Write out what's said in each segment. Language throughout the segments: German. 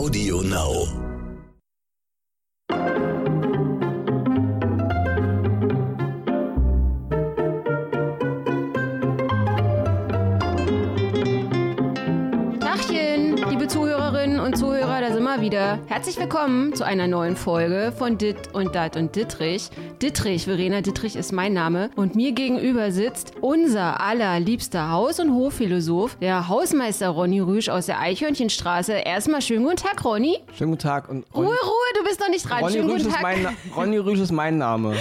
Audio Now. Wieder. Herzlich willkommen zu einer neuen Folge von Dit und Dat und Dittrich. Dittrich, Verena Dittrich ist mein Name und mir gegenüber sitzt unser allerliebster Haus- und Hofphilosoph, der Hausmeister Ronny Rüsch aus der Eichhörnchenstraße. Erstmal schönen guten Tag, Ronny. Schönen guten Tag. Und Ruhe, Ruhe, du bist noch nicht dran. Ronny schönen Rüsch, guten ist Tag. mein, Ronny Rüsch ist mein Name.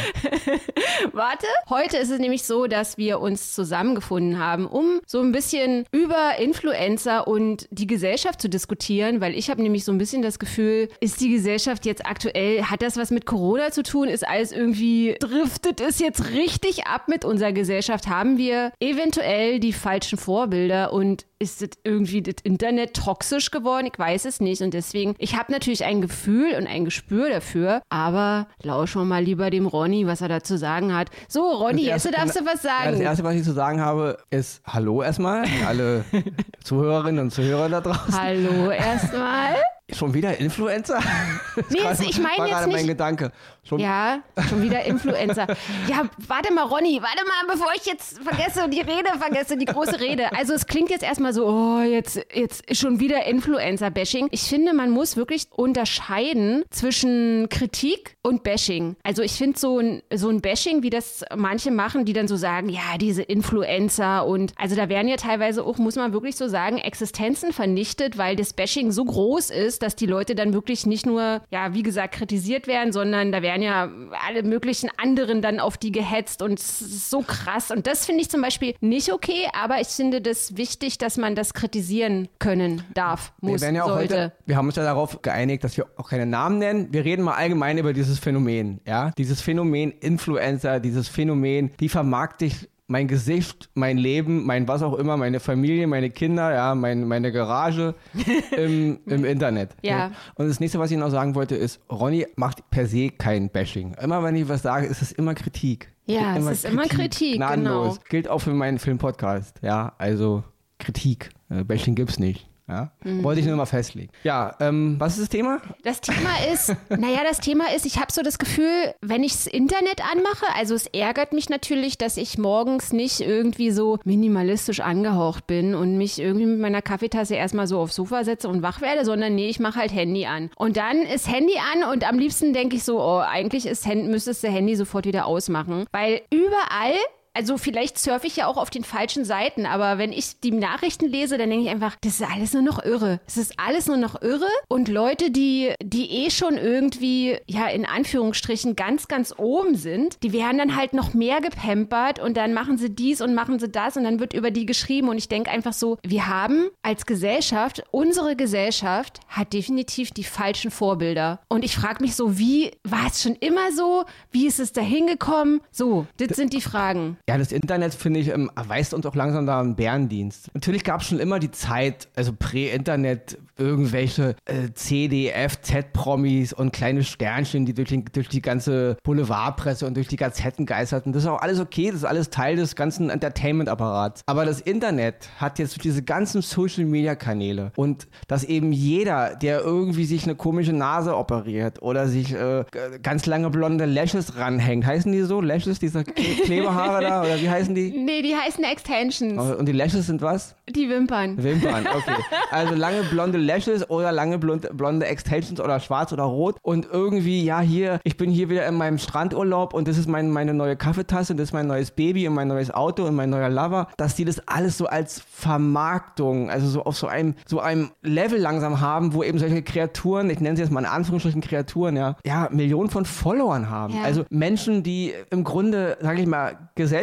Warte. Heute ist es nämlich so, dass wir uns zusammengefunden haben, um so ein bisschen über Influencer und die Gesellschaft zu diskutieren, weil ich habe nämlich so ein bisschen das Gefühl, ist die Gesellschaft jetzt aktuell, hat das was mit Corona zu tun? Ist alles irgendwie, driftet es jetzt richtig ab mit unserer Gesellschaft? Haben wir eventuell die falschen Vorbilder und ist das irgendwie das Internet toxisch geworden? Ich weiß es nicht. Und deswegen, ich habe natürlich ein Gefühl und ein Gespür dafür, aber lauschen wir mal lieber dem Ronny, was er dazu sagen hat. So, Ronny, Das jetzt erste- darfst du was Ja, das sagen. Erste, was ich zu sagen habe, ist Hallo erstmal an alle Zuhörerinnen und Zuhörer da draußen. Hallo erstmal. Schon wieder Influencer? Das Nee, war- ich meine jetzt gerade mein nicht- Gedanke. Schon, Ja, schon wieder Influencer. Ja, warte mal, Ronny, warte mal, bevor ich jetzt vergesse, die Rede vergesse, die große Rede. Also es klingt jetzt erstmal so, oh, jetzt, jetzt ist schon wieder Influencer-Bashing. Ich finde, man muss wirklich unterscheiden zwischen Kritik und Bashing. Also ich finde so ein, so ein Bashing, wie das manche machen, die dann so sagen, ja, diese Influencer und also da werden ja teilweise auch, muss man wirklich so sagen, Existenzen vernichtet, weil das Bashing so groß ist, dass die Leute dann wirklich nicht nur, ja, wie gesagt, kritisiert werden, sondern da werden ja alle möglichen anderen dann auf die gehetzt und ist so krass. Und das finde ich zum Beispiel nicht okay, aber ich finde das wichtig, dass man das kritisieren können darf, wir muss, werden ja auch sollte. heute, wir haben uns ja darauf geeinigt, dass wir auch keine Namen nennen. Wir reden mal allgemein über dieses Phänomen, ja? Dieses Phänomen Influencer, dieses Phänomen, die vermarkte ich mein Gesicht, mein Leben, mein was auch immer, meine Familie, meine Kinder, ja, mein, meine Garage im, im Internet. Ja. Und das nächste, was ich noch sagen wollte, ist, Ronny macht per se kein Bashing. Immer wenn ich was sage, ist es immer Kritik. Ja, es ist immer Kritik, gnadenlos. genau. Gilt auch für meinen Filmpodcast, ja, also Kritik. Äh, Bashing gibt's nicht. Ja? Mhm. Wollte ich nur mal festlegen. Ja, ähm, was ist das Thema? Das Thema ist, naja, das Thema ist, ich habe so das Gefühl, wenn ich das Internet anmache, also es ärgert mich natürlich, dass ich morgens nicht irgendwie so minimalistisch angehaucht bin und mich irgendwie mit meiner Kaffeetasse erstmal so aufs Sofa setze und wach werde, sondern nee, ich mache halt Handy an. Und dann ist Handy an und am liebsten denke ich so, oh, eigentlich ist, müsstest du Handy sofort wieder ausmachen, weil überall also vielleicht surfe ich ja auch auf den falschen Seiten, aber wenn ich die Nachrichten lese, dann denke ich einfach, das ist alles nur noch irre. Es ist alles nur noch irre und Leute, die, die eh schon irgendwie, ja, in Anführungsstrichen ganz, ganz oben sind, die werden dann halt noch mehr gepampert und dann machen sie dies und machen sie das und dann wird über die geschrieben und ich denke einfach so, wir haben als Gesellschaft, unsere Gesellschaft hat definitiv die falschen Vorbilder und ich frage mich so, wie, war es schon immer so? Wie ist es da hingekommen? So, das sind die Fragen. Ja, das Internet, finde ich, ähm, erweist uns auch langsam da einen Bärendienst. Natürlich gab es schon immer die Zeit, also Prä-Internet, irgendwelche äh, CDF, Z-Promis und kleine Sternchen, die durch, den, durch die ganze Boulevardpresse und durch die Gazetten geisterten. Das ist auch alles okay, das ist alles Teil des ganzen Entertainment-Apparats. Aber das Internet hat jetzt diese ganzen Social-Media-Kanäle und dass eben jeder, der irgendwie sich eine komische Nase operiert oder sich äh, ganz lange blonde Lashes ranhängt, heißen die so? Lashes, diese Kle- Klebehaare da? Oder wie heißen die? Nee, die heißen Extensions. Und die Lashes sind was? Die Wimpern. Wimpern, okay. Also lange blonde Lashes oder lange blonde, blonde Extensions oder schwarz oder rot und irgendwie, ja, hier, ich bin hier wieder in meinem Strandurlaub und das ist mein, meine neue Kaffeetasse, das ist mein neues Baby und mein neues Auto und mein neuer Lover, dass die das alles so als Vermarktung, also so auf so einem, so einem Level langsam haben, wo eben solche Kreaturen, ich nenne sie jetzt mal in Anführungsstrichen Kreaturen, ja, ja, Millionen von Followern haben. Ja. Also Menschen, die im Grunde, sage ich mal, gesellschaftlich,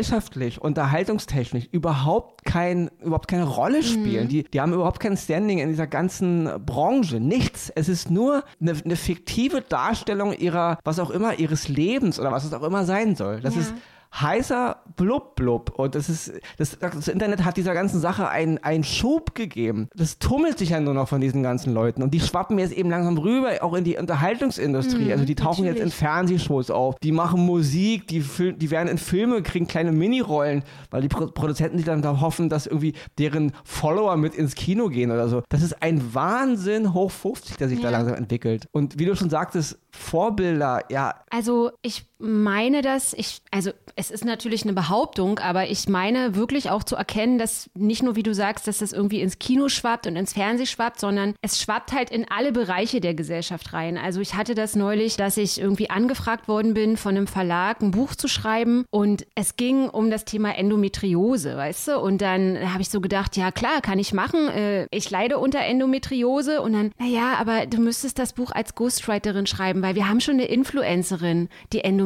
unterhaltungstechnisch überhaupt kein, überhaupt keine Rolle spielen. Die, die haben überhaupt kein Standing in dieser ganzen Branche. Nichts. Es ist nur eine, eine fiktive Darstellung ihrer, was auch immer, ihres Lebens oder was es auch immer sein soll. Das Ja. ist heißer Blub Blub. Und das ist, das, das Internet hat dieser ganzen Sache einen, einen Schub gegeben. Das tummelt sich ja nur noch von diesen ganzen Leuten. Und die schwappen jetzt eben langsam rüber, auch in die Unterhaltungsindustrie. Mhm, also die tauchen natürlich. jetzt in Fernsehshows auf, die machen Musik, die, die werden in Filme, kriegen kleine Minirollen, weil die Pro Produzenten sich dann da hoffen, dass irgendwie deren Follower mit ins Kino gehen oder so. Das ist ein Wahnsinn hoch 50, der sich ja. da langsam entwickelt. Und wie du schon sagtest, Vorbilder, ja. Also ich meine das, ich, also es ist natürlich eine Behauptung, aber ich meine wirklich auch zu erkennen, dass nicht nur, wie du sagst, dass das irgendwie ins Kino schwappt und ins Fernsehen schwappt, sondern es schwappt halt in alle Bereiche der Gesellschaft rein. Also ich hatte das neulich, dass ich irgendwie angefragt worden bin von einem Verlag, ein Buch zu schreiben und es ging um das Thema Endometriose, weißt du? Und dann habe ich so gedacht, ja klar, kann ich machen. Äh, ich leide unter Endometriose und dann, naja, aber du müsstest das Buch als Ghostwriterin schreiben, weil wir haben schon eine Influencerin, die Endometriose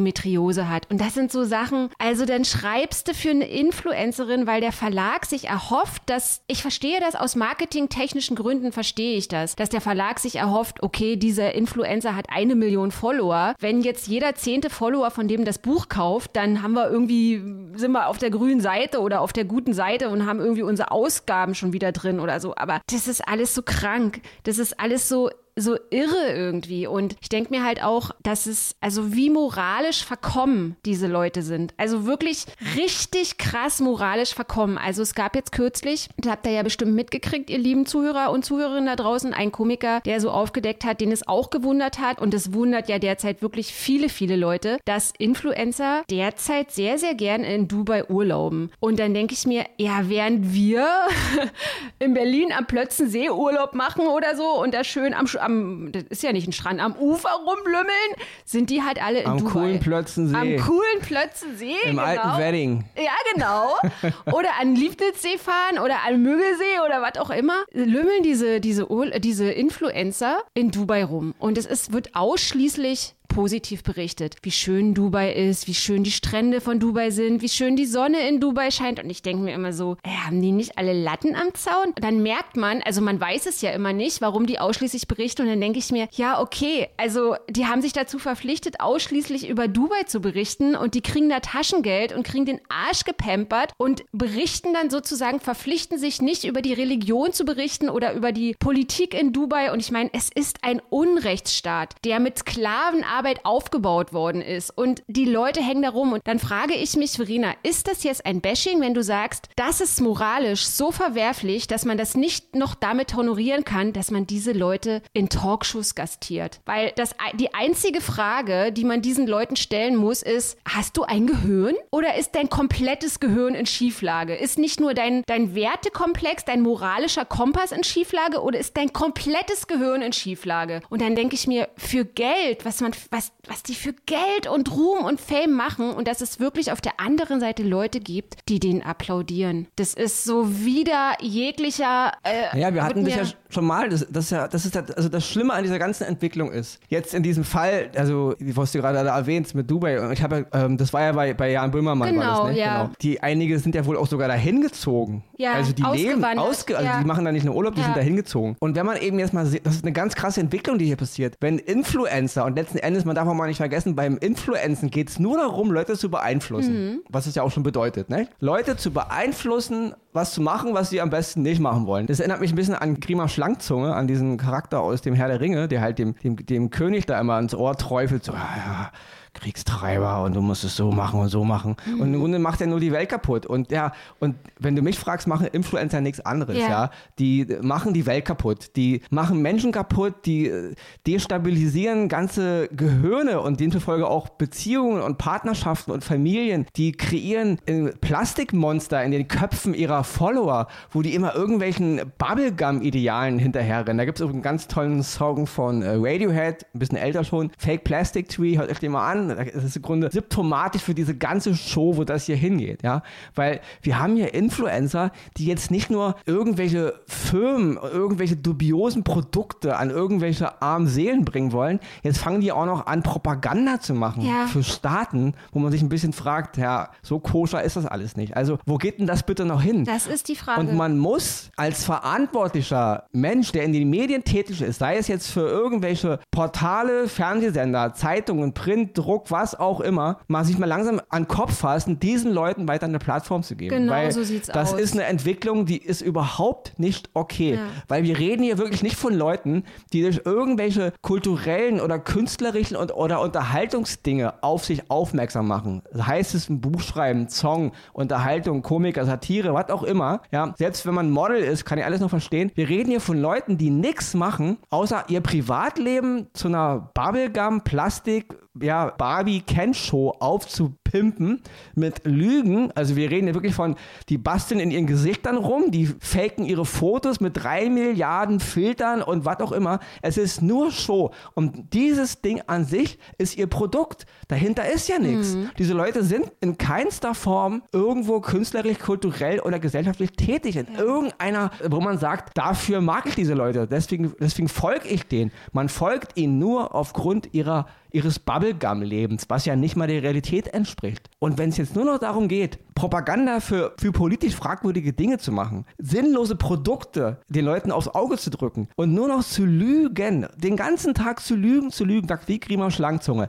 hat. Und das sind so Sachen, also dann schreibst du für eine Influencerin, weil der Verlag sich erhofft, dass, ich verstehe das aus marketingtechnischen Gründen, verstehe ich das, dass der Verlag sich erhofft, okay, dieser Influencer hat eine Million Follower. Wenn jetzt jeder zehnte Follower von dem das Buch kauft, dann haben wir irgendwie, sind wir auf der grünen Seite oder auf der guten Seite und haben irgendwie unsere Ausgaben schon wieder drin oder so. Aber das ist alles so krank. Das ist alles so so irre irgendwie. Und ich denke mir halt auch, dass es, also wie moralisch verkommen diese Leute sind. Also wirklich richtig krass moralisch verkommen. Also es gab jetzt kürzlich, da habt ihr ja bestimmt mitgekriegt, ihr lieben Zuhörer und Zuhörerinnen da draußen, einen Komiker, der so aufgedeckt hat, den es auch gewundert hat. Und es wundert ja derzeit wirklich viele, viele Leute, dass Influencer derzeit sehr, sehr gern in Dubai urlauben. Und dann denke ich mir, ja, während wir in Berlin am Plötzensee Urlaub machen oder so und da schön am, am, das ist ja nicht ein Strand, am Ufer rumblümmeln, sind die halt alle in am Dubai. Am coolen Plötzensee. Am coolen Plötzensee, Im genau. alten Wedding. Ja, genau. oder an Liebnitzsee fahren oder an Müggelsee oder was auch immer. Lümmeln diese, diese, diese Influencer in Dubai rum. Und es ist, wird ausschließlich positiv berichtet, wie schön Dubai ist, wie schön die Strände von Dubai sind, wie schön die Sonne in Dubai scheint. Und ich denke mir immer so, ey, haben die nicht alle Latten am Zaun? Dann merkt man, also man weiß es ja immer nicht, warum die ausschließlich berichten. Und dann denke ich mir, ja, okay, also die haben sich dazu verpflichtet, ausschließlich über Dubai zu berichten und die kriegen da Taschengeld und kriegen den Arsch gepampert und berichten dann sozusagen, verpflichten sich nicht über die Religion zu berichten oder über die Politik in Dubai. Und ich meine, es ist ein Unrechtsstaat, der mit Sklaven arbeitet Arbeit aufgebaut worden ist und die Leute hängen da rum. Und dann frage ich mich, Verena, ist das jetzt ein Bashing, wenn du sagst, das ist moralisch so verwerflich, dass man das nicht noch damit honorieren kann, dass man diese Leute in Talkshows gastiert? Weil das, die einzige Frage, die man diesen Leuten stellen muss, ist, hast du ein Gehirn oder ist dein komplettes Gehirn in Schieflage? Ist nicht nur dein, dein Wertekomplex, dein moralischer Kompass in Schieflage oder ist dein komplettes Gehirn in Schieflage? Und dann denke ich mir, für Geld, was man, was, was die für Geld und Ruhm und Fame machen und dass es wirklich auf der anderen Seite Leute gibt, die denen applaudieren. Das ist so wieder jeglicher. Äh, ja, wir hatten das ja schon mal. Das, das, ja, das ist das, also das Schlimme an dieser ganzen Entwicklung ist. Jetzt in diesem Fall, also wie du gerade erwähnt mit Dubai, und ich habe, ähm, das war ja bei, bei Jan Böhmermann. Genau, war das, ne? ja. Genau. Die einige sind ja wohl auch sogar dahin gezogen. Ja, also die leben, ausge, also ja. die machen da nicht nur Urlaub, die ja. sind da hingezogen. Und wenn man eben jetzt mal sieht, das ist eine ganz krasse Entwicklung, die hier passiert. Wenn Influencer und letzten Endes, man darf auch mal nicht vergessen, beim Influenzen geht es nur darum, Leute zu beeinflussen. Mhm. Was es ja auch schon bedeutet, ne? Leute zu beeinflussen, was zu machen, was sie am besten nicht machen wollen. Das erinnert mich ein bisschen an Grima Schlangzunge, an diesen Charakter aus dem Herr der Ringe, der halt dem, dem, dem König da immer ins Ohr träufelt, so, ja, ja Kriegstreiber und du musst es so machen und so machen. Mhm. Und im Grunde macht er nur die Welt kaputt. Und ja, und wenn du mich fragst, machen Influencer nichts anderes, ja. ja. Die machen die Welt kaputt. Die machen Menschen kaputt, die äh, destabilisieren ganze Gehirne und demzufolge auch Beziehungen und Partnerschaften und Familien. Die kreieren äh, Plastikmonster in den Köpfen ihrer Follower, wo die immer irgendwelchen Bubblegum-Idealen hinterherrennen. Da gibt es einen ganz tollen Song von äh, Radiohead, ein bisschen älter schon, Fake Plastic Tree, hört euch den mal an an. Das ist im Grunde symptomatisch für diese ganze Show, wo das hier hingeht, ja. Weil wir haben hier Influencer, die jetzt nicht nur irgendwelche Firmen, irgendwelche dubiosen Produkte an irgendwelche armen Seelen bringen wollen. Jetzt fangen die auch noch an, Propaganda zu machen ja. für Staaten, wo man sich ein bisschen fragt, ja, so koscher ist das alles nicht. Also, wo geht denn das bitte noch hin? Das ist die Frage. Und man muss als verantwortlicher Mensch, der in den Medien tätig ist, sei es jetzt für irgendwelche Portale, Fernsehsender, Zeitungen, Print, Druck, was auch immer, mal sich mal langsam an den Kopf fassen, diesen Leuten weiter eine Plattform zu geben. Genau Weil so sieht's das aus. ist eine Entwicklung, die ist überhaupt nicht okay. Ja. Weil wir reden hier wirklich nicht von Leuten, die durch irgendwelche kulturellen oder künstlerischen und, oder Unterhaltungsdinge auf sich aufmerksam machen. Das heißt es ein Buch schreiben, Song, Unterhaltung, Komiker, Satire, was auch immer. Ja, selbst wenn man Model ist, kann ich alles noch verstehen. Wir reden hier von Leuten, die nichts machen, außer ihr Privatleben zu einer Bubblegum, Plastik, ja, Barbie-Ken-Show aufzupimpen mit Lügen. Also wir reden hier wirklich von, die basteln in ihren Gesichtern rum, die faken ihre Fotos mit drei Milliarden Filtern und was auch immer. Es ist nur Show. Und dieses Ding an sich ist ihr Produkt. Dahinter ist ja nichts. Diese Leute sind in keinster Form irgendwo künstlerisch, kulturell oder gesellschaftlich tätig. In irgendeiner, wo man sagt, dafür mag ich diese Leute. Deswegen, deswegen folge ich denen. Man folgt ihnen nur aufgrund ihrer ihres Bubblegum-Lebens, was ja nicht mal der Realität entspricht. Und wenn es jetzt nur noch darum geht, Propaganda für, für politisch fragwürdige Dinge zu machen, sinnlose Produkte den Leuten aufs Auge zu drücken und nur noch zu lügen, den ganzen Tag zu lügen, zu lügen, sagt wie Grima Schlangzunge,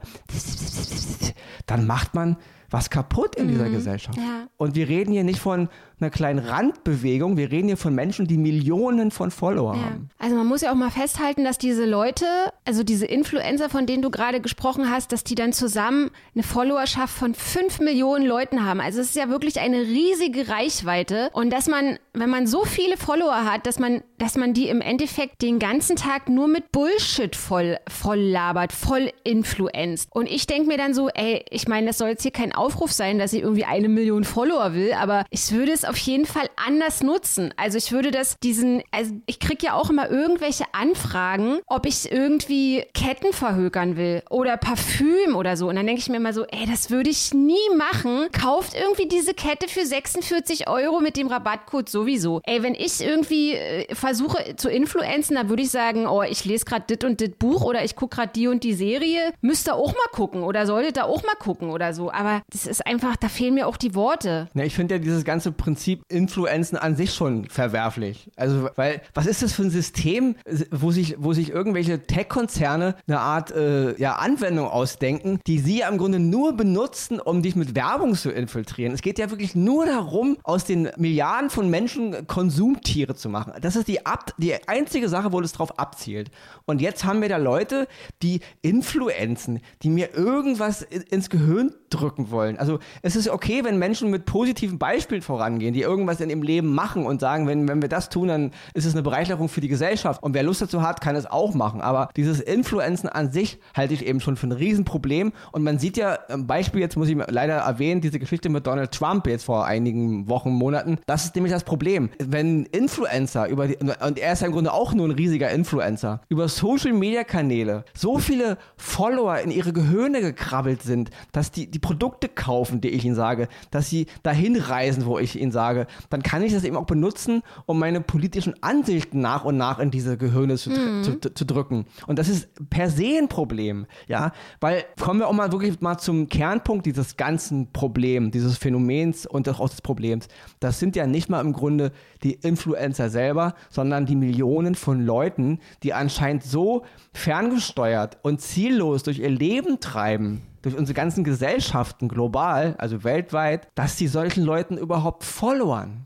dann macht man was kaputt in dieser Gesellschaft. Ja. Und wir reden hier nicht von einer kleinen Randbewegung, wir reden hier von Menschen, die Millionen von Follower Ja. haben. Also man muss ja auch mal festhalten, dass diese Leute, also diese Influencer, von denen du gerade gesprochen hast, dass die dann zusammen eine Followerschaft von 5 Millionen Leuten haben. Also es ist ja wirklich eine riesige Reichweite. Und dass man, wenn man so viele Follower hat, dass man, dass man die im Endeffekt den ganzen Tag nur mit Bullshit voll, voll labert, voll influenzt. Und ich denke mir dann so, ey, ich meine, das soll jetzt hier kein Aufruf sein, dass ich irgendwie eine Million Follower will, aber ich würde es auf jeden Fall anders nutzen. Also ich würde das diesen, also ich kriege ja auch immer irgendwelche Anfragen, ob ich irgendwie Ketten verhökern will oder Parfüm oder so. Und dann denke ich mir immer so, ey, das würde ich nie machen. Kauft irgendwie diese Kette für 46 Euro mit dem Rabattcode sowieso. Ey, wenn ich irgendwie äh, versuche zu influenzen, dann würde ich sagen, oh, ich lese gerade dit und dit Buch oder ich gucke gerade die und die Serie. Müsst ihr auch mal gucken oder solltet ihr auch mal gucken oder so. Aber das ist einfach, da fehlen mir auch die Worte. Ja, ich finde ja dieses ganze Prinzip Influenzen an sich schon verwerflich. Also, weil, was ist das für ein System, wo sich, wo sich irgendwelche Tech-Konzerne eine Art äh, ja, Anwendung ausdenken, die sie im Grunde nur benutzen, um dich mit Werbung zu infiltrieren. Es geht ja wirklich nur darum, aus den Milliarden von Menschen Konsumtiere zu machen. Das ist die, Ab die einzige Sache, wo das drauf abzielt. Und jetzt haben wir da Leute, die influenzen, die mir irgendwas in, ins Gehirn drücken wollen. Also es ist okay, wenn Menschen mit positiven Beispielen vorangehen, die irgendwas in ihrem Leben machen und sagen, wenn, wenn wir das tun, dann ist es eine Bereicherung für die Gesellschaft. Und wer Lust dazu hat, kann es auch machen. Aber dieses Influenzen an sich halte ich eben schon für ein Riesenproblem. Und man sieht ja, ein Beispiel, jetzt muss ich leider erwähnen, diese Geschichte mit Donald Trump jetzt vor einigen Wochen, Monaten. Das ist nämlich das Problem. Wenn Influencer über die, und er ist ja im Grunde auch nur ein riesiger Influencer, über Social Media Kanäle so viele Follower in ihre Gehirne gekrabbelt sind, dass die die Produkte kaufen, die ich ihnen sage, dass sie dahin reisen, wo ich ihnen sage, dann kann ich das eben auch benutzen, um meine politischen Ansichten nach und nach in diese Gehirne zu, zu, zu, zu drücken. Und das ist per se ein Problem, ja, weil kommen wir auch mal wirklich mal zum Kernpunkt dieses ganzen Problems, dieses Phänomens und auch des Problems. Das sind ja nicht mal im Grunde die Influencer selber, sondern die Millionen von Leuten, die anscheinend so ferngesteuert und ziellos durch ihr Leben treiben, durch unsere ganzen Gesellschaften global, also weltweit, dass sie solchen Leuten überhaupt followern.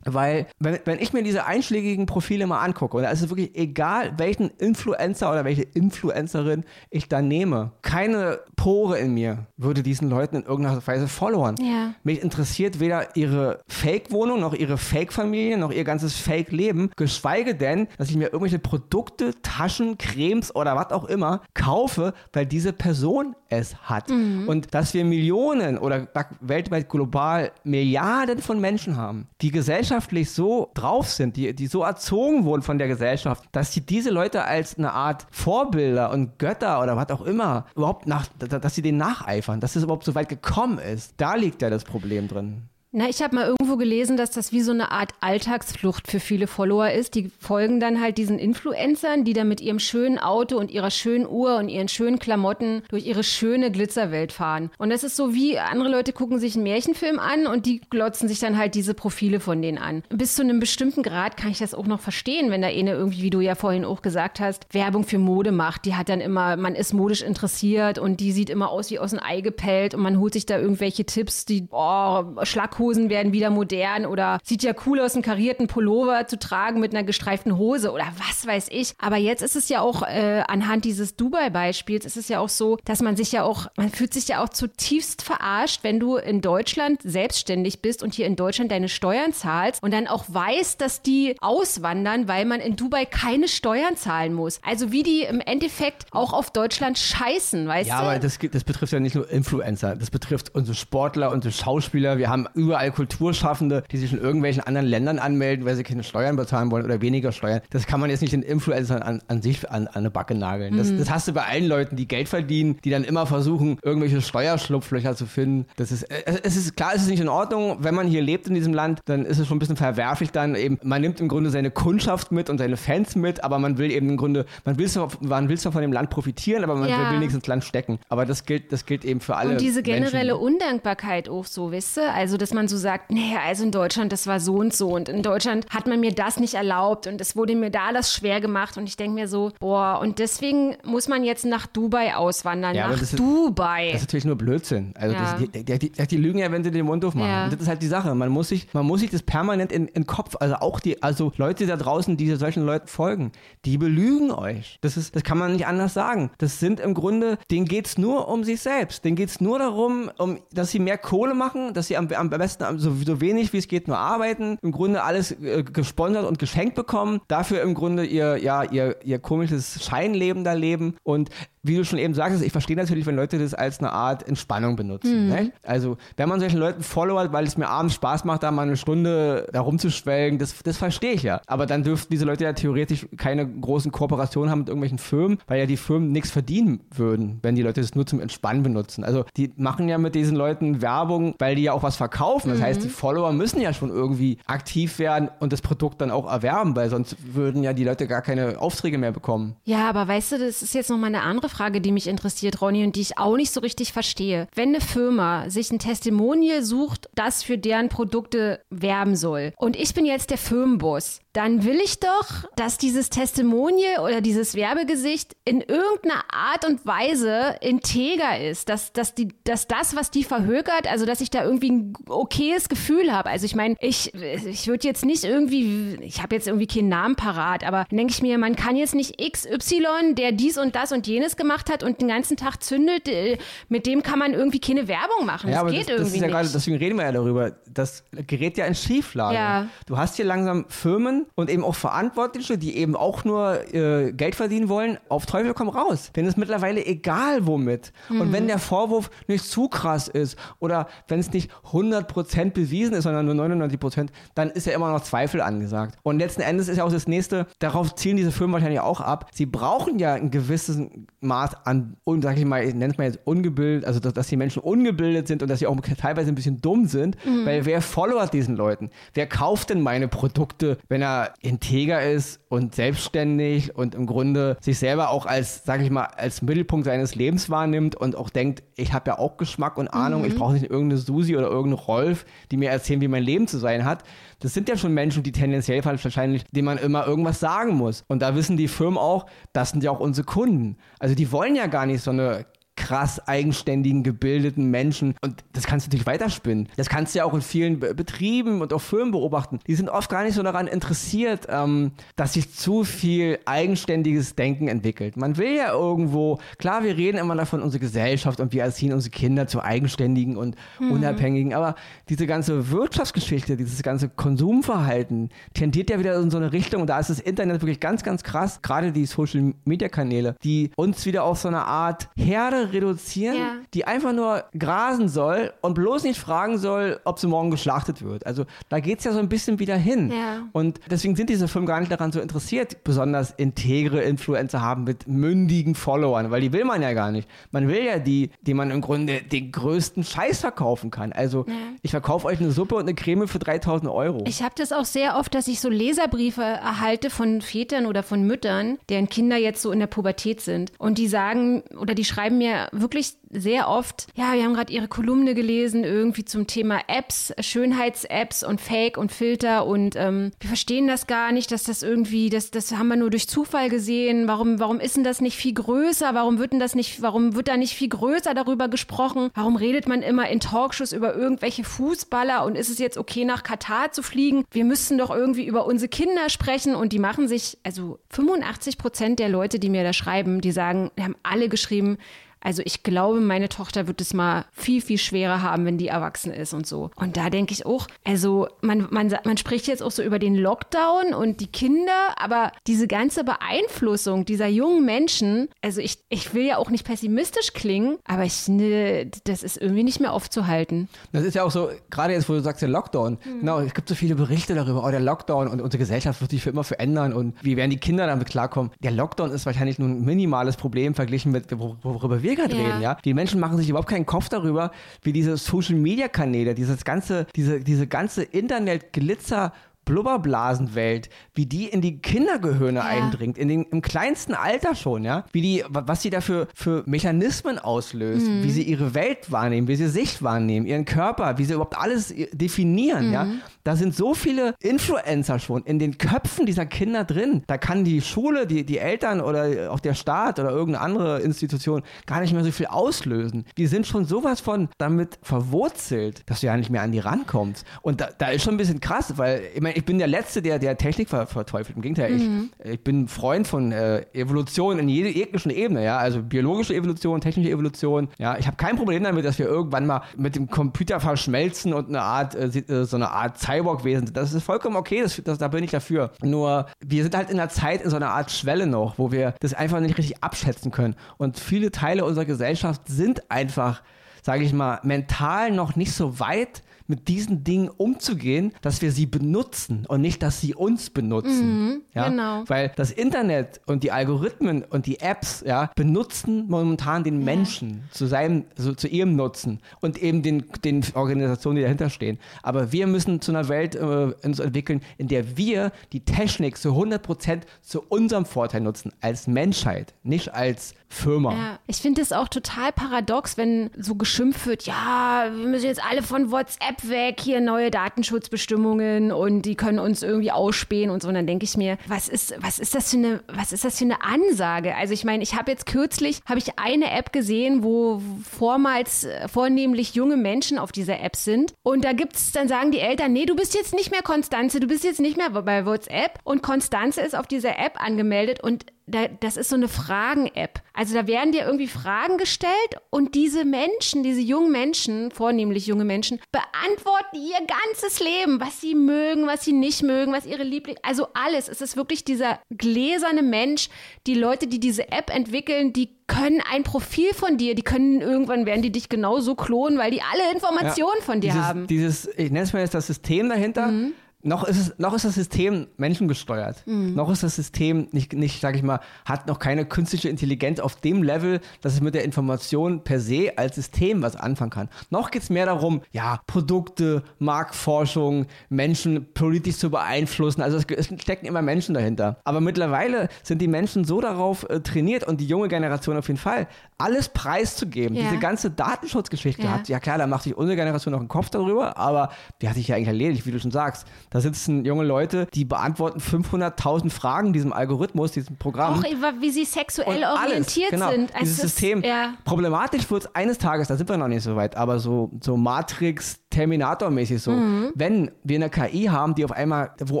Weil, wenn, wenn ich mir diese einschlägigen Profile mal angucke, und da ist es wirklich egal, welchen Influencer oder welche Influencerin ich da nehme, keine Pore in mir würde diesen Leuten in irgendeiner Weise followern. Ja. Mich interessiert weder ihre Fake-Wohnung, noch ihre Fake-Familie, noch ihr ganzes Fake-Leben, geschweige denn, dass ich mir irgendwelche Produkte, Taschen, Cremes oder was auch immer kaufe, weil diese Person es hat. Und dass wir Millionen oder weltweit global Milliarden von Menschen haben, die gesellschaftlich so drauf sind, die, die so erzogen wurden von der Gesellschaft, dass sie diese Leute als eine Art Vorbilder und Götter oder was auch immer überhaupt nach, dass sie denen nacheifern, dass es überhaupt so weit gekommen ist. Da liegt ja das Problem drin. Na, ich habe mal irgendwo gelesen, dass das wie so eine Art Alltagsflucht für viele Follower ist. Die folgen dann halt diesen Influencern, die dann mit ihrem schönen Auto und ihrer schönen Uhr und ihren schönen Klamotten durch ihre schöne Glitzerwelt fahren. Und das ist so wie andere Leute gucken sich einen Märchenfilm an und die glotzen sich dann halt diese Profile von denen an. Bis zu einem bestimmten Grad kann ich das auch noch verstehen, wenn da eine irgendwie, wie du ja vorhin auch gesagt hast, Werbung für Mode macht. Die hat dann immer, man ist modisch interessiert und die sieht immer aus wie aus dem Ei gepellt und man holt sich da irgendwelche Tipps, die, oh, Schlaghosen werden wieder modern oder sieht ja cool aus, einen karierten Pullover zu tragen mit einer gestreiften Hose oder was weiß ich. Aber jetzt ist es ja auch äh, anhand dieses Dubai-Beispiels ist es ja auch so, dass man sich ja auch, man fühlt sich ja auch zutiefst verarscht, wenn du in Deutschland selbstständig bist und hier in Deutschland deine Steuern zahlst und dann auch weißt, dass die auswandern, weil man in Dubai keine Steuern zahlen muss. Also wie die im Endeffekt auch auf Deutschland scheißen, weißt ja, du? Ja, aber das, das betrifft ja nicht nur Influencer, das betrifft unsere Sportler, unsere Schauspieler. Wir haben überall Kulturschaffende, die sich in irgendwelchen anderen Ländern anmelden, weil sie keine Steuern bezahlen wollen oder weniger Steuern. Das kann man jetzt nicht den Influencern an, an sich an, an eine Backe nageln. Das, mhm. das hast du bei allen Leuten, die Geld verdienen, die dann immer versuchen, irgendwelche Steuerschlupflöcher zu finden. Das ist, äh, es ist klar, es ist nicht in Ordnung. Wenn man hier lebt in diesem Land, dann ist es schon ein bisschen verwerflich dann eben, man nimmt im Grunde seine Kundschaft mit und seine Fans mit, aber man will eben im Grunde, man will zwar, man will zwar von dem Land profitieren, aber man ja. will nichts ins Land stecken. Aber das gilt, das gilt eben für alle. Und diese generelle Menschen. Undankbarkeit auch so, wisst ihr? Also, dass man so sagt, naja, also in Deutschland, das war so und so und in Deutschland hat man mir das nicht erlaubt und es wurde mir da das schwer gemacht und ich denke mir so, boah, und deswegen muss man jetzt nach Dubai auswandern, ja, nach das Dubai. das ist natürlich nur Blödsinn. Also ja. das, die, die, die, die, lügen ja, wenn sie den Mund aufmachen. Ja. Und das ist halt die Sache. Man muss sich, man muss sich das permanent in den Kopf, also auch die, also Leute da draußen, die solchen Leuten folgen, die belügen euch. Das ist, das kann man nicht anders sagen. Das sind im Grunde, denen geht es nur um sich selbst. Denen geht es nur darum, um, dass sie mehr Kohle machen, dass sie am, am besten so, so wenig wie es geht nur arbeiten, im Grunde alles äh, gesponsert und geschenkt bekommen, dafür im Grunde ihr, ja, ihr, ihr komisches Scheinleben da leben. Und wie du schon eben sagtest, ich verstehe natürlich, wenn Leute das als eine Art Entspannung benutzen. Mhm. Ne? Also, wenn man solchen Leuten followert, weil es mir abends Spaß macht, da mal eine Stunde da rumzuschwelgen, das, das verstehe ich ja. Aber dann dürften diese Leute ja theoretisch keine großen Kooperationen haben mit irgendwelchen Firmen, weil ja die Firmen nichts verdienen würden, wenn die Leute das nur zum Entspannen benutzen. Also, die machen ja mit diesen Leuten Werbung, weil die ja auch was verkaufen. Das mhm. heißt, die Follower müssen ja schon irgendwie aktiv werden und das Produkt dann auch erwerben, weil sonst würden ja die Leute gar keine Aufträge mehr bekommen. Ja, aber weißt du, das ist jetzt nochmal eine andere Frage, die mich interessiert, Ronny, und die ich auch nicht so richtig verstehe. Wenn eine Firma sich ein Testimonial sucht, das für deren Produkte werben soll, und ich bin jetzt der Firmenboss, dann will ich doch, dass dieses Testimonial oder dieses Werbegesicht in irgendeiner Art und Weise integer ist, dass, dass, die, dass das, was die verhökert, also dass ich da irgendwie ein okayes Gefühl habe. Also ich meine, ich, ich würde jetzt nicht irgendwie, ich habe jetzt irgendwie keinen Namen parat, aber denke ich mir, man kann jetzt nicht XY, der dies und das und jenes gemacht hat und den ganzen Tag zündet, äh, mit dem kann man irgendwie keine Werbung machen. Ja, das geht das, irgendwie das ist ja nicht. Grade, deswegen reden wir ja darüber. Das gerät ja in Schieflage. Ja. Du hast hier langsam Firmen, und eben auch Verantwortliche, die eben auch nur äh, Geld verdienen wollen, auf Teufel komm raus. Denn es mittlerweile egal womit. Mhm. Und wenn der Vorwurf nicht zu krass ist oder wenn es nicht 100% bewiesen ist, sondern nur 99%, dann ist ja immer noch Zweifel angesagt. Und letzten Endes ist ja auch das nächste, darauf zielen diese Firmen wahrscheinlich auch ab. Sie brauchen ja ein gewisses Maß an, sag ich mal, ich nenne es mal jetzt ungebildet, also dass, dass, die Menschen ungebildet sind und dass sie auch teilweise ein bisschen dumm sind, mhm. weil wer followert diesen Leuten? Wer kauft denn meine Produkte, wenn er er integer ist und selbstständig und im Grunde sich selber auch als, sag ich mal, als Mittelpunkt seines Lebens wahrnimmt und auch denkt, ich habe ja auch Geschmack und Ahnung, mhm. ich brauche nicht irgendeine Susi oder irgendeine Rolf, die mir erzählen, wie mein Leben zu sein hat. Das sind ja schon Menschen, die tendenziell wahrscheinlich, denen man immer irgendwas sagen muss. Und da wissen die Firmen auch, das sind ja auch unsere Kunden. Also die wollen ja gar nicht so eine krass eigenständigen, gebildeten Menschen. Und das kannst du natürlich weiterspinnen. Das kannst du ja auch in vielen Be Betrieben und auch Firmen beobachten. Die sind oft gar nicht so daran interessiert, ähm, dass sich zu viel eigenständiges Denken entwickelt. Man will ja irgendwo, klar, wir reden immer davon, unsere Gesellschaft und wir erziehen unsere Kinder zu eigenständigen und mhm. unabhängigen. Aber diese ganze Wirtschaftsgeschichte, dieses ganze Konsumverhalten tendiert ja wieder in so eine Richtung. Und da ist das Internet wirklich ganz, ganz krass. Gerade die Social-Media-Kanäle, die uns wieder auf so eine Art Herde reduzieren, ja. die einfach nur grasen soll und bloß nicht fragen soll, ob sie morgen geschlachtet wird. Also da geht es ja so ein bisschen wieder hin. Ja. Und deswegen sind diese Firmen gar nicht daran so interessiert, besonders integre Influencer haben mit mündigen Followern, weil die will man ja gar nicht. Man will ja die, die man im Grunde den größten Scheiß verkaufen kann. Also ja. ich verkaufe euch eine Suppe und eine Creme für 3000 Euro. Ich habe das auch sehr oft, dass ich so Leserbriefe erhalte von Vätern oder von Müttern, deren Kinder jetzt so in der Pubertät sind. Und die sagen oder die schreiben mir wirklich sehr oft, ja, wir haben gerade ihre Kolumne gelesen, irgendwie zum Thema Apps, Schönheits-Apps und Fake und Filter und ähm, wir verstehen das gar nicht, dass das irgendwie, das, das haben wir nur durch Zufall gesehen. Warum, warum ist denn das nicht viel größer? Warum wird denn das nicht, warum wird da nicht viel größer darüber gesprochen? Warum redet man immer in Talkshows über irgendwelche Fußballer und ist es jetzt okay, nach Katar zu fliegen? Wir müssten doch irgendwie über unsere Kinder sprechen und die machen sich, also 85 Prozent der Leute, die mir da schreiben, die sagen, die haben alle geschrieben, also ich glaube, meine Tochter wird es mal viel, viel schwerer haben, wenn die erwachsen ist und so. Und da denke ich auch, also man, man, man spricht jetzt auch so über den Lockdown und die Kinder, aber diese ganze Beeinflussung dieser jungen Menschen, also ich, ich will ja auch nicht pessimistisch klingen, aber ich ne, das ist irgendwie nicht mehr aufzuhalten. Das ist ja auch so, gerade jetzt, wo du sagst, der Lockdown. Mhm. Genau, es gibt so viele Berichte darüber, oh, der Lockdown und unsere Gesellschaft wird sich für immer verändern und wie werden die Kinder damit klarkommen. Der Lockdown ist wahrscheinlich nur ein minimales Problem verglichen mit, worüber wir wir gerade ja. ja. Die Menschen machen sich überhaupt keinen Kopf darüber, wie diese Social Media Kanäle, dieses ganze, diese, diese ganze Internet-Glitzer Blubberblasenwelt, wie die in die Kindergehirne ja. eindringt, in den, im kleinsten Alter schon, ja, wie die, was sie da für, Mechanismen auslöst, mhm. wie sie ihre Welt wahrnehmen, wie sie sich wahrnehmen, ihren Körper, wie sie überhaupt alles definieren, mhm. ja. Da sind so viele Influencer schon in den Köpfen dieser Kinder drin. Da kann die Schule, die, die Eltern oder auch der Staat oder irgendeine andere Institution gar nicht mehr so viel auslösen. Die sind schon sowas von damit verwurzelt, dass du ja nicht mehr an die rankommst. Und da, da ist schon ein bisschen krass, weil ich meine, ich bin der Letzte, der, der Technik ver verteufelt. Im Gegenteil, mhm. ich, ich bin Freund von äh, Evolution in jeder jeglichen Ebene, ja. Also biologische Evolution, technische Evolution. Ja, ich habe kein Problem damit, dass wir irgendwann mal mit dem Computer verschmelzen und eine Art, äh, äh so eine Art Cyborg-Wesen sind. Das ist vollkommen okay, das, das, da bin ich dafür. Nur, wir sind halt in einer Zeit, in so einer Art Schwelle noch, wo wir das einfach nicht richtig abschätzen können. Und viele Teile unserer Gesellschaft sind einfach, sage ich mal, mental noch nicht so weit, mit diesen Dingen umzugehen, dass wir sie benutzen und nicht, dass sie uns benutzen. Mhm, ja? Genau. Weil das Internet und die Algorithmen und die Apps ja, benutzen momentan den Menschen zu, seinem, also zu ihrem Nutzen und eben den, den Organisationen, die dahinter stehen. Aber wir müssen zu einer Welt äh, uns entwickeln, in der wir die Technik zu 100% zu unserem Vorteil nutzen, als Menschheit, nicht als Firma. Ja, ich finde es auch total paradox, wenn so geschimpft wird, ja, wir müssen jetzt alle von WhatsApp weg, hier neue Datenschutzbestimmungen und die können uns irgendwie ausspähen und so. Und dann denke ich mir, was ist, was ist das für eine, was ist das für eine Ansage? Also ich meine, ich habe jetzt kürzlich, habe ich eine App gesehen, wo vormals vornehmlich junge Menschen auf dieser App sind. Und da gibt es, dann sagen die Eltern, nee, du bist jetzt nicht mehr Konstanze, du bist jetzt nicht mehr bei WhatsApp. Und Konstanze ist auf dieser App angemeldet und da, das ist so eine Fragen-App. Also da werden dir irgendwie Fragen gestellt und diese Menschen, diese jungen Menschen, vornehmlich junge Menschen, beantworten ihr ganzes Leben, was sie mögen, was sie nicht mögen, was ihre Lieblings, also alles. Es ist wirklich dieser gläserne Mensch. Die Leute, die diese App entwickeln, die können ein Profil von dir, die können irgendwann werden die dich genauso klonen, weil die alle Informationen ja, von dir dieses, haben. Dieses, ich nenne es mal jetzt das System dahinter. Mhm noch ist, es, noch ist das System menschengesteuert. Mhm. Noch ist das System nicht, nicht, sag ich mal, hat noch keine künstliche Intelligenz auf dem Level, dass es mit der Information per se als System was anfangen kann. Noch geht es mehr darum, ja, Produkte, Marktforschung, Menschen politisch zu beeinflussen. Also es, es, stecken immer Menschen dahinter. Aber mittlerweile sind die Menschen so darauf äh, trainiert und die junge Generation auf jeden Fall, alles preiszugeben. Ja. Diese ganze Datenschutzgeschichte ja. hat, ja klar, da macht sich unsere Generation noch einen Kopf darüber, aber die hat sich ja eigentlich erledigt, wie du schon sagst. Da sitzen junge Leute, die beantworten 500.000 Fragen diesem Algorithmus, diesem Programm. Auch wie sie sexuell orientiert genau, sind. Also dieses System. Ja. Problematisch wird es eines Tages, da sind wir noch nicht so weit, aber so, so Matrix Terminator-mäßig so. Mhm. Wenn wir eine KI haben, die auf einmal, wo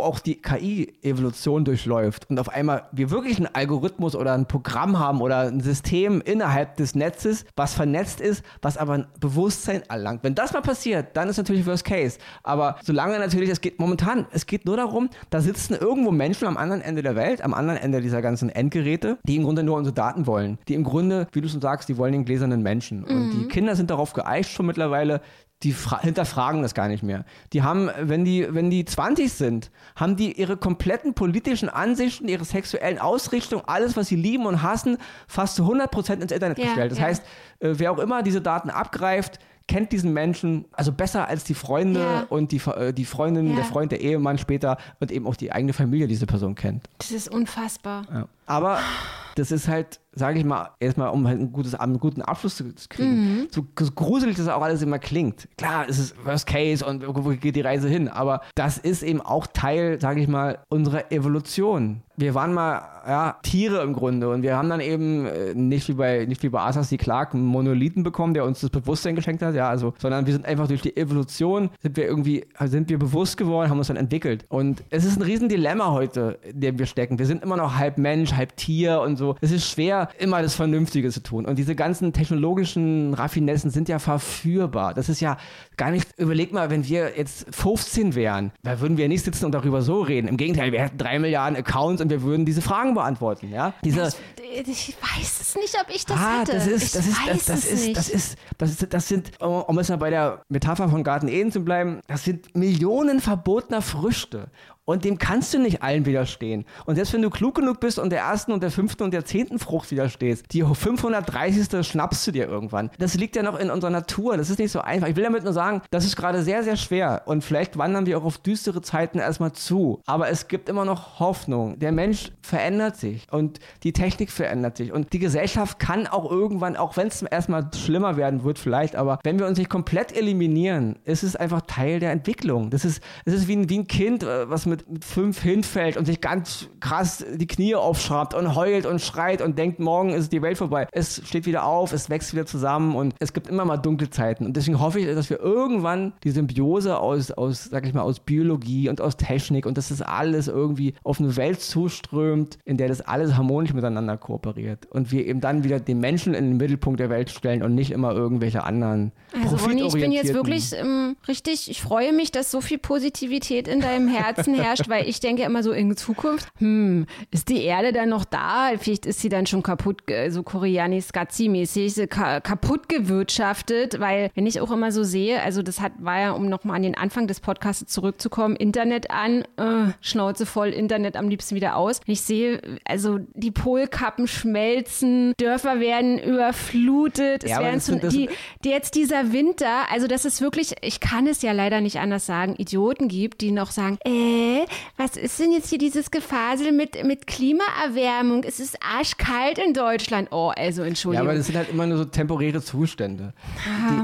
auch die KI-Evolution durchläuft und auf einmal wir wirklich einen Algorithmus oder ein Programm haben oder ein System innerhalb des Netzes, was vernetzt ist, was aber ein Bewusstsein erlangt. Wenn das mal passiert, dann ist natürlich Worst Case. Aber solange natürlich, es geht momentan, es geht nur darum, da sitzen irgendwo Menschen am anderen Ende der Welt, am anderen Ende dieser ganzen Endgeräte, die im Grunde nur unsere Daten wollen. Die im Grunde, wie du schon sagst, die wollen den gläsernen Menschen. Und die mhm. Kinder sind darauf geeicht schon mittlerweile, die hinterfragen das gar nicht mehr. Die haben, wenn die, wenn die 20 sind, haben die ihre kompletten politischen Ansichten, ihre sexuellen Ausrichtungen, alles, was sie lieben und hassen, fast zu 100 Prozent ins Internet ja, gestellt. Das ja. heißt, äh, wer auch immer diese Daten abgreift, kennt diesen Menschen also besser als die Freunde ja. und die, äh, die Freundin, der Freund, der Ehemann später und eben auch die eigene Familie diese Person kennt. Das ist unfassbar. Aber das ist halt, sage ich mal, erstmal, um halt ein gutes, einen guten Abschluss zu kriegen. Mhm. So, gruselig das auch alles immer klingt. Klar, es ist Worst Case und wo geht die Reise hin? Aber das ist eben auch Teil, sage ich mal, unserer Evolution wir waren mal ja, Tiere im Grunde und wir haben dann eben äh, nicht wie bei nicht wie bei Arthur C. Clarke einen Monolithen bekommen, der uns das Bewusstsein geschenkt hat, ja, also, sondern wir sind einfach durch die Evolution sind wir irgendwie sind wir bewusst geworden, haben uns dann entwickelt und es ist ein Riesendilemma heute, in dem wir stecken. Wir sind immer noch halb Mensch, halb Tier und so. Es ist schwer, immer das Vernünftige zu tun und diese ganzen technologischen Raffinessen sind ja verführbar. Das ist ja gar nicht. Überleg mal, wenn wir jetzt 15 wären, da würden wir nicht sitzen und darüber so reden. Im Gegenteil, wir hätten drei Milliarden Accounts und wir würden diese Fragen beantworten, ja? Diese, ich, ich weiß es nicht, ob ich das ah, hätte. Das ist, das, ist, das, das, ist, das, ist, das ist, das sind, um jetzt mal bei der Metapher von Garten Eden zu bleiben, das sind Millionen verbotener Früchte. Und dem kannst du nicht allen widerstehen. Und selbst wenn du klug genug bist und der ersten und der fünften und der zehnten Frucht widerstehst, die 530. schnappst du dir irgendwann. Das liegt ja noch in unserer Natur. Das ist nicht so einfach. Ich will damit nur sagen, das ist gerade sehr, sehr schwer. Und vielleicht wandern wir auch auf düstere Zeiten erstmal zu. Aber es gibt immer noch Hoffnung. Der Mensch verändert sich und die Technik verändert sich. Und die Gesellschaft kann auch irgendwann, auch wenn es erstmal schlimmer werden wird, vielleicht, aber wenn wir uns nicht komplett eliminieren, ist es einfach Teil der Entwicklung. Das ist, das ist wie ein, wie ein Kind, äh, was mit, mit fünf hinfällt und sich ganz krass die Knie aufschraubt und heult und schreit und denkt, morgen ist die Welt vorbei. Es steht wieder auf, es wächst wieder zusammen und es gibt immer mal dunkle Zeiten. Und deswegen hoffe ich, dass wir irgendwann die Symbiose aus, aus sag ich mal, aus Biologie und aus Technik und dass das alles irgendwie auf eine Welt zuströmt, in der das alles harmonisch miteinander kooperiert. Und wir eben dann wieder den Menschen in den Mittelpunkt der Welt stellen und nicht immer irgendwelche anderen. Also Ronny, ich bin jetzt wirklich ähm, richtig, ich freue mich, dass so viel Positivität in deinem Herzen herrscht, weil ich denke immer so in Zukunft, hm, ist die Erde dann noch da? Vielleicht ist sie dann schon kaputt, so Koreanis Gazi-mäßig, kaputt gewirtschaftet, weil wenn ich auch immer so sehe, also das hat, war ja, um nochmal an den Anfang des Podcasts zurückzukommen, Internet an, äh, Schnauze voll, Internet am liebsten wieder aus. Wenn ich sehe, also die Polkappen schmelzen, Dörfer werden überflutet, ja, es werden zu, die, die, jetzt dieser Winter, also das ist wirklich, ich kann es ja leider nicht anders sagen, Idioten gibt, die noch sagen, äh, was ist denn jetzt hier dieses Gefasel mit, mit Klimaerwärmung? Es ist arschkalt in Deutschland. Oh, also Entschuldigung. Ja, aber das sind halt immer nur so temporäre Zustände.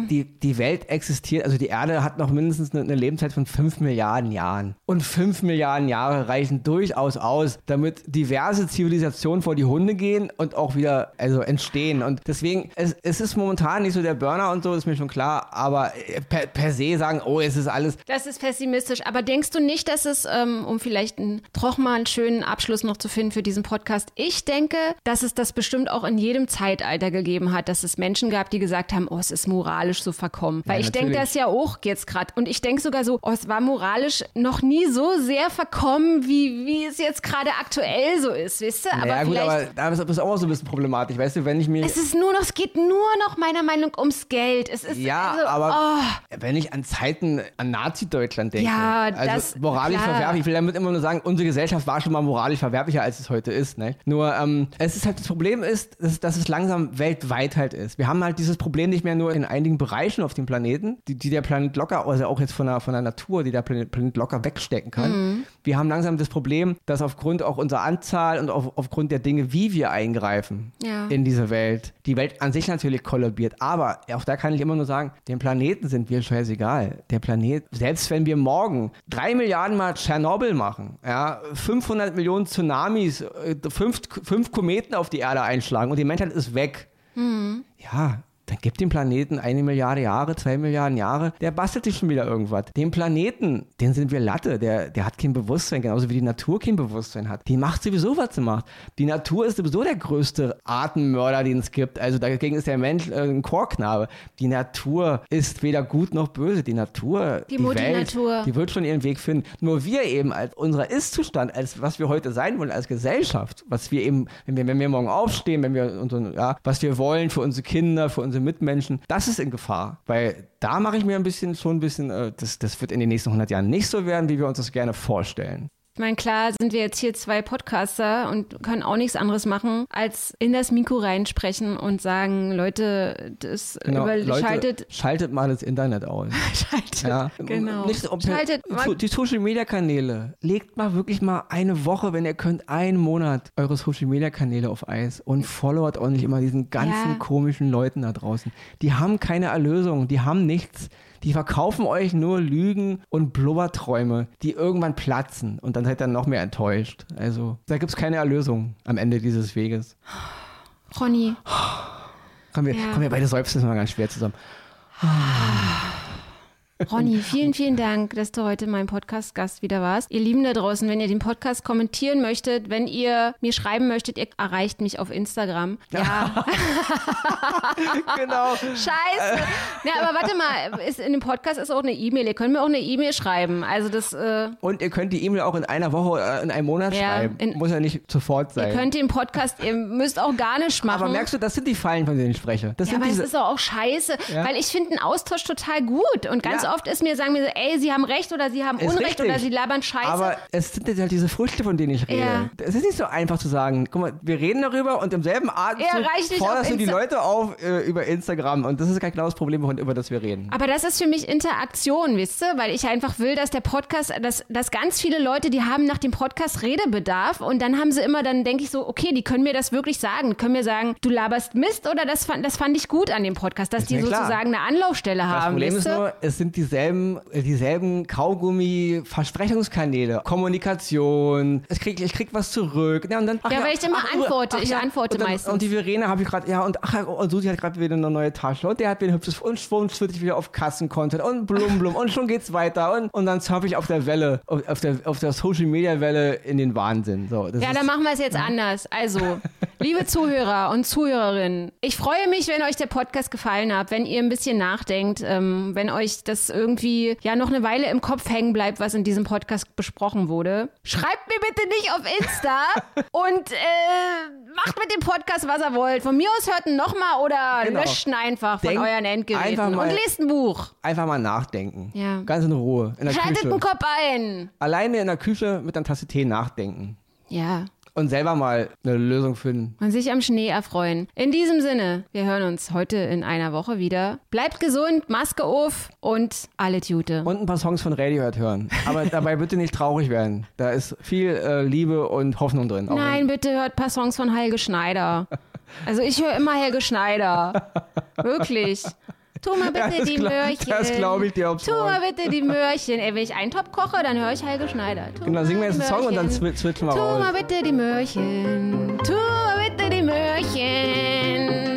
Die, die, die Welt existiert, also die Erde hat noch mindestens eine, eine Lebenszeit von 5 Milliarden Jahren. Und 5 Milliarden Jahre reichen durchaus aus, damit diverse Zivilisationen vor die Hunde gehen und auch wieder also entstehen. Und deswegen, es, es ist momentan nicht so der Burner und so, ist mir schon klar, aber per, per se sagen, oh, es ist alles. Das ist pessimistisch. Aber denkst du nicht, dass es, ähm, um vielleicht einen, doch mal einen schönen Abschluss noch zu finden für diesen Podcast, ich denke, dass es das bestimmt auch in jedem Zeitalter gegeben hat, dass es Menschen gab, die gesagt haben, oh, es ist moralisch so verkommen. Weil ja, ich denke das ja auch jetzt gerade. Und ich denke sogar so, oh, es war moralisch noch nie so sehr verkommen, wie, wie es jetzt gerade aktuell so ist, wisst ihr? Aber ja, gut, aber da ist auch so ein bisschen problematisch, weißt du, wenn ich mir. Es ist nur noch, es geht nur noch meiner Meinung ums Geld. Es ist ja, also, aber oh. wenn ich an Zeiten an Nazi-Deutschland denke, ja, also das, moralisch verwerflich, ich will damit immer nur sagen, unsere Gesellschaft war schon mal moralisch verwerflicher, als es heute ist. Ne? Nur ähm, es ist halt das Problem ist, dass, dass, es langsam weltweit halt ist. Wir haben halt dieses Problem nicht mehr nur in einigen Bereichen auf dem Planeten, die, die der Planet locker, also auch jetzt von der, von der Natur, die der Planet, Planet locker wegstecken kann. Mhm. Wir haben langsam das Problem, dass aufgrund auch unserer Anzahl und auf, aufgrund der Dinge, wie wir eingreifen ja. in diese Welt, die Welt an sich natürlich kollabiert. Aber auch da kann ich immer nur sagen, dem Planeten sind wir scheißegal. Der Planet, selbst wenn wir morgen drei Milliarden Mal Tschernobyl machen, ja, 500 Millionen Tsunamis, äh, fünf, fünf Kometen auf die Erde einschlagen und die Menschheit ist weg. Mhm. Ja, dann gibt dem Planeten eine Milliarde Jahre, zwei Milliarden Jahre, der bastelt sich schon wieder irgendwas. Dem Planeten, den sind wir Latte, der, der hat kein Bewusstsein, genauso wie die Natur kein Bewusstsein hat. Die macht sowieso, was sie macht. Die Natur ist sowieso der größte Artenmörder, den es gibt. Also dagegen ist der Mensch äh, ein Chorknabe. Die Natur ist weder gut noch böse. Die Natur, Die die, Mutti Welt, Natur. die wird schon ihren Weg finden. Nur wir eben als unser Ist-Zustand, als was wir heute sein wollen, als Gesellschaft, was wir eben, wenn wir, wenn wir morgen aufstehen, wenn wir unseren, ja, was wir wollen für unsere Kinder, für unsere Mitmenschen, das ist in Gefahr. Weil da mache ich mir ein bisschen, schon ein bisschen, äh, das, das wird in den nächsten 100 Jahren nicht so werden, wie wir uns das gerne vorstellen. Ich meine, klar sind wir jetzt hier zwei Podcaster und können auch nichts anderes machen, als in das Mikro reinsprechen und sagen, Leute, das Genau, Leute, schaltet, schaltet mal das Internet aus. schaltet, Ja, genau. Nicht, ob schaltet, die Social Media Kanäle. Legt mal wirklich mal eine Woche, wenn ihr könnt, einen Monat eure Social Media Kanäle auf Eis und followert auch nicht immer diesen ganzen Ja. komischen Leuten da draußen. Die haben keine Erlösung, die haben nichts. Die verkaufen euch nur Lügen und Blubberträume, die irgendwann platzen und dann seid ihr noch mehr enttäuscht. Also, da gibt es keine Erlösung am Ende dieses Weges. Ronny, Kommen wir, Ja. kommen wir beide seufzen mal ganz schwer zusammen. Ronny, vielen, vielen Dank, dass du heute mein Podcast-Gast wieder warst. Ihr Lieben da draußen, wenn ihr den Podcast kommentieren möchtet, wenn ihr mir schreiben möchtet, ihr erreicht mich auf Instagram. Ja, genau. scheiße. Ja, aber warte mal, ist, in dem Podcast ist auch eine E-Mail. Ihr könnt mir auch eine E-Mail schreiben. Also das, äh, Und ihr könnt die E-Mail auch in einer Woche, äh, in einem Monat Ja, schreiben. in- Muss ja nicht sofort sein. ihr könnt den Podcast, ihr müsst auch gar nicht machen. Aber merkst du, das sind die Fallen, von denen ich spreche. Das ja, aber es diese, ist doch auch scheiße, Ja. weil ich finde einen Austausch total gut. Und ganz. Oft ist mir, sagen mir so, ey, sie haben recht oder sie haben Ist Unrecht richtig. oder sie labern Scheiße. aber es sind jetzt halt diese Früchte, von denen ich rede. Ja. Es ist nicht so einfach zu sagen, guck mal, wir reden darüber und im selben Atemzug Ja, forderst du die Leute auf äh, über Instagram. Und das ist kein genaues Problem, über das wir reden. Aber das ist für mich Interaktion, wisst ihr? Weil ich einfach will, dass der Podcast, dass, dass ganz viele Leute, die haben nach dem Podcast Redebedarf und dann haben sie immer, dann denke ich so, okay, die können mir das wirklich sagen. Die können mir sagen, du laberst Mist oder das fand, das fand ich gut an dem Podcast, dass Ist die sozusagen eine Anlaufstelle Das haben, Problem wisst ist nur, es sind dieselben, äh, dieselben Kaugummi-Versprechungskanäle. Kommunikation, ich krieg, ich krieg was zurück. Ja, und dann, ach Ja, weil ich immer antworte. Ich antworte und dann, meistens. Und die Verena habe ich gerade, ja, und, ach, und Susi hat gerade wieder eine neue Tasche und der hat wieder ein hübsches und wird ich wieder auf Kassencontent und blum blum und schon geht's weiter und, und dann surfe ich auf der Welle, auf, auf der, auf der Social Media Welle in den Wahnsinn. So, Ja, ist, dann machen wir es jetzt anders. Also, liebe Zuhörer und Zuhörerinnen, ich freue mich, wenn euch der Podcast gefallen hat, wenn ihr ein bisschen nachdenkt, ähm, wenn euch das irgendwie ja noch eine Weile im Kopf hängen bleibt, was in diesem Podcast besprochen wurde. Schreibt mir bitte nicht auf Insta und äh, macht mit dem Podcast, was ihr wollt. Von mir aus hört ihn nochmal oder Genau. löscht ihn einfach von euren Endgeräten einfach mal- und lest ein Buch. einfach mal nachdenken. Ja. Ganz in Ruhe. In der Schaltet Küche. den Kopf ein. Alleine in der Küche mit einer Tasse Tee nachdenken. Ja. Und selber mal eine Lösung finden. und sich am Schnee erfreuen. In diesem Sinne, wir hören uns heute in einer Woche wieder. Bleibt gesund, Maske auf und alle Tute. Und ein paar Songs von Radiohead hören. Aber dabei bitte nicht traurig werden. Da ist viel äh, Liebe und Hoffnung drin. Nein, bitte hört ein paar Songs von Helge Schneider. Also ich höre immer Helge Schneider. Wirklich. Tu mal bitte die glaub, Möhrchen. Das glaube ich dir aufs Tu mal bitte die Möhrchen. Ey, wenn ich einen Topf koche, dann höre ich Helge Schneider. Tu genau, singen wir jetzt einen Song und dann zwi zwitschern wir Tu mal bitte die Möhrchen. Tu mal bitte die Möhrchen.